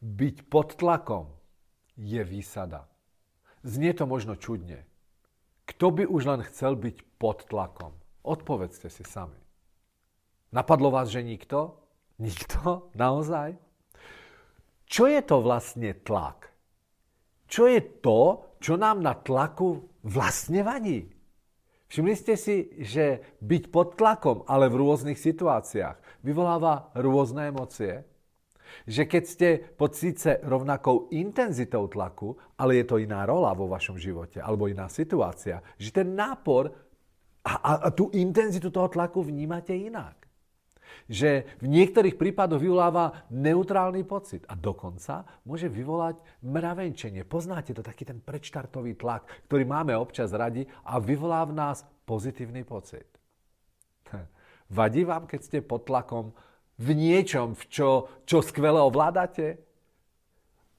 Byť pod tlakom je výsada. Znie to možno čudne. Kto by už len chcel byť pod tlakom? Odpovedzte si sami. Napadlo vás, že nikto? Nikto? Naozaj? Čo je to vlastne tlak? Čo je to, čo nám na tlaku vlastne vadí? Všimli ste si, že byť pod tlakom, ale v rôznych situáciách, vyvoláva rôzne emócie? Že keď ste pod síce rovnakou intenzitou tlaku, ale je to iná rola vo vašom živote, alebo iná situácia, že ten nápor a, a, a tú intenzitu toho tlaku vnímate inak že v niektorých prípadoch vyvoláva neutrálny pocit a dokonca môže vyvolať mravenčenie. Poznáte to, taký ten predštartový tlak, ktorý máme občas radi a vyvolá v nás pozitívny pocit. Vadí vám, keď ste pod tlakom v niečom, v čo, čo skvele ovládate?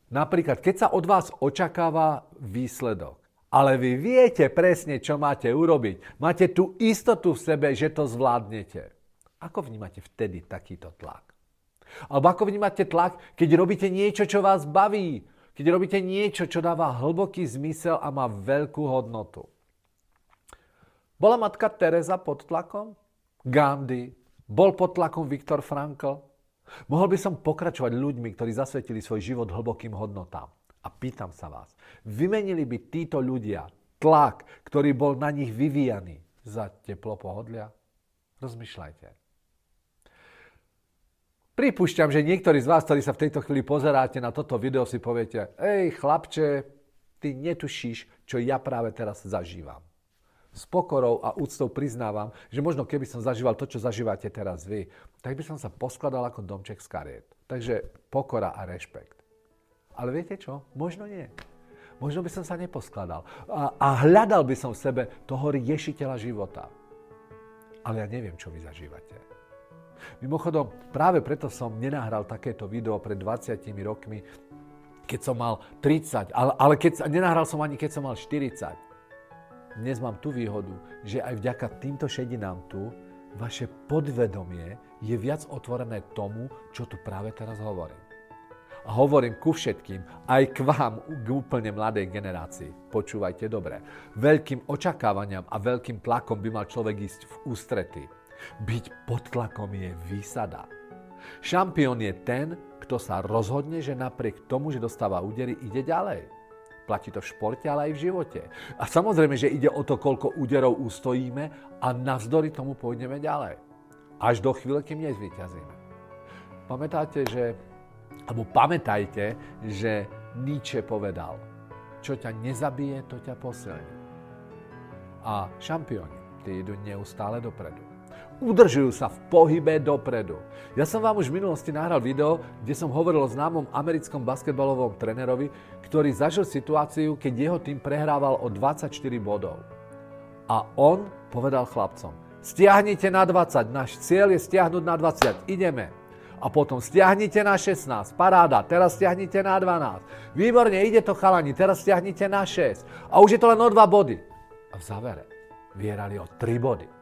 Napríklad, keď sa od vás očakáva výsledok, ale vy viete presne, čo máte urobiť. Máte tú istotu v sebe, že to zvládnete ako vnímate vtedy takýto tlak? Alebo ako vnímate tlak, keď robíte niečo, čo vás baví? Keď robíte niečo, čo dáva hlboký zmysel a má veľkú hodnotu? Bola matka Teresa pod tlakom? Gandhi? Bol pod tlakom Viktor Frankl? Mohol by som pokračovať ľuďmi, ktorí zasvetili svoj život hlbokým hodnotám. A pýtam sa vás, vymenili by títo ľudia tlak, ktorý bol na nich vyvíjaný za teplo pohodlia? Rozmýšľajte. Pripúšťam, že niektorí z vás, ktorí sa v tejto chvíli pozeráte na toto video, si poviete, ej chlapče, ty netušíš, čo ja práve teraz zažívam. S pokorou a úctou priznávam, že možno keby som zažíval to, čo zažívate teraz vy, tak by som sa poskladal ako domček z kariet. Takže pokora a rešpekt. Ale viete čo? Možno nie. Možno by som sa neposkladal. A, a hľadal by som v sebe toho riešiteľa života. Ale ja neviem, čo vy zažívate. Mimochodom, práve preto som nenahral takéto video pred 20 rokmi, keď som mal 30, ale, ale keď, nenahral som ani keď som mal 40. Dnes mám tú výhodu, že aj vďaka týmto šedinám tu, vaše podvedomie je viac otvorené tomu, čo tu práve teraz hovorím. A hovorím ku všetkým, aj k vám, k úplne mladej generácii. Počúvajte dobre. Veľkým očakávaniam a veľkým tlakom by mal človek ísť v ústrety. Byť pod tlakom je výsada. Šampión je ten, kto sa rozhodne, že napriek tomu, že dostáva údery, ide ďalej. Platí to v športe, ale aj v živote. A samozrejme, že ide o to, koľko úderov ustojíme a navzdory tomu pôjdeme ďalej. Až do chvíle, kým nezvyťazíme. Pamätáte, že, alebo pamätajte, že Nietzsche povedal, čo ťa nezabije, to ťa posilní. A šampióni, tí idú neustále dopredu udržujú sa v pohybe dopredu. Ja som vám už v minulosti nahral video, kde som hovoril o známom americkom basketbalovom trénerovi, ktorý zažil situáciu, keď jeho tým prehrával o 24 bodov. A on povedal chlapcom, stiahnite na 20, náš cieľ je stiahnuť na 20, ideme. A potom stiahnite na 16, paráda, teraz stiahnite na 12. Výborne, ide to chalani, teraz stiahnite na 6. A už je to len o 2 body. A v závere vyhrali o 3 body.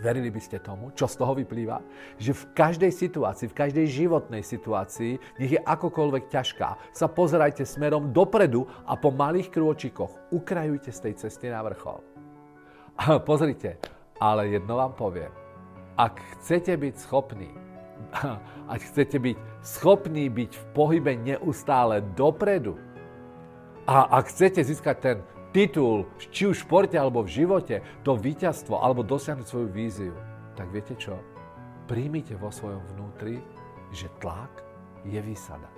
Verili by ste tomu, čo z toho vyplýva? Že v každej situácii, v každej životnej situácii, nech je akokoľvek ťažká, sa pozerajte smerom dopredu a po malých krôčikoch ukrajujte z tej cesty na vrchol. Pozrite, ale jedno vám poviem. Ak chcete byť schopní, ak chcete byť schopní byť v pohybe neustále dopredu, a ak chcete získať ten titul, či už v športe alebo v živote, to víťazstvo alebo dosiahnuť svoju víziu, tak viete čo? Príjmite vo svojom vnútri, že tlak je výsada.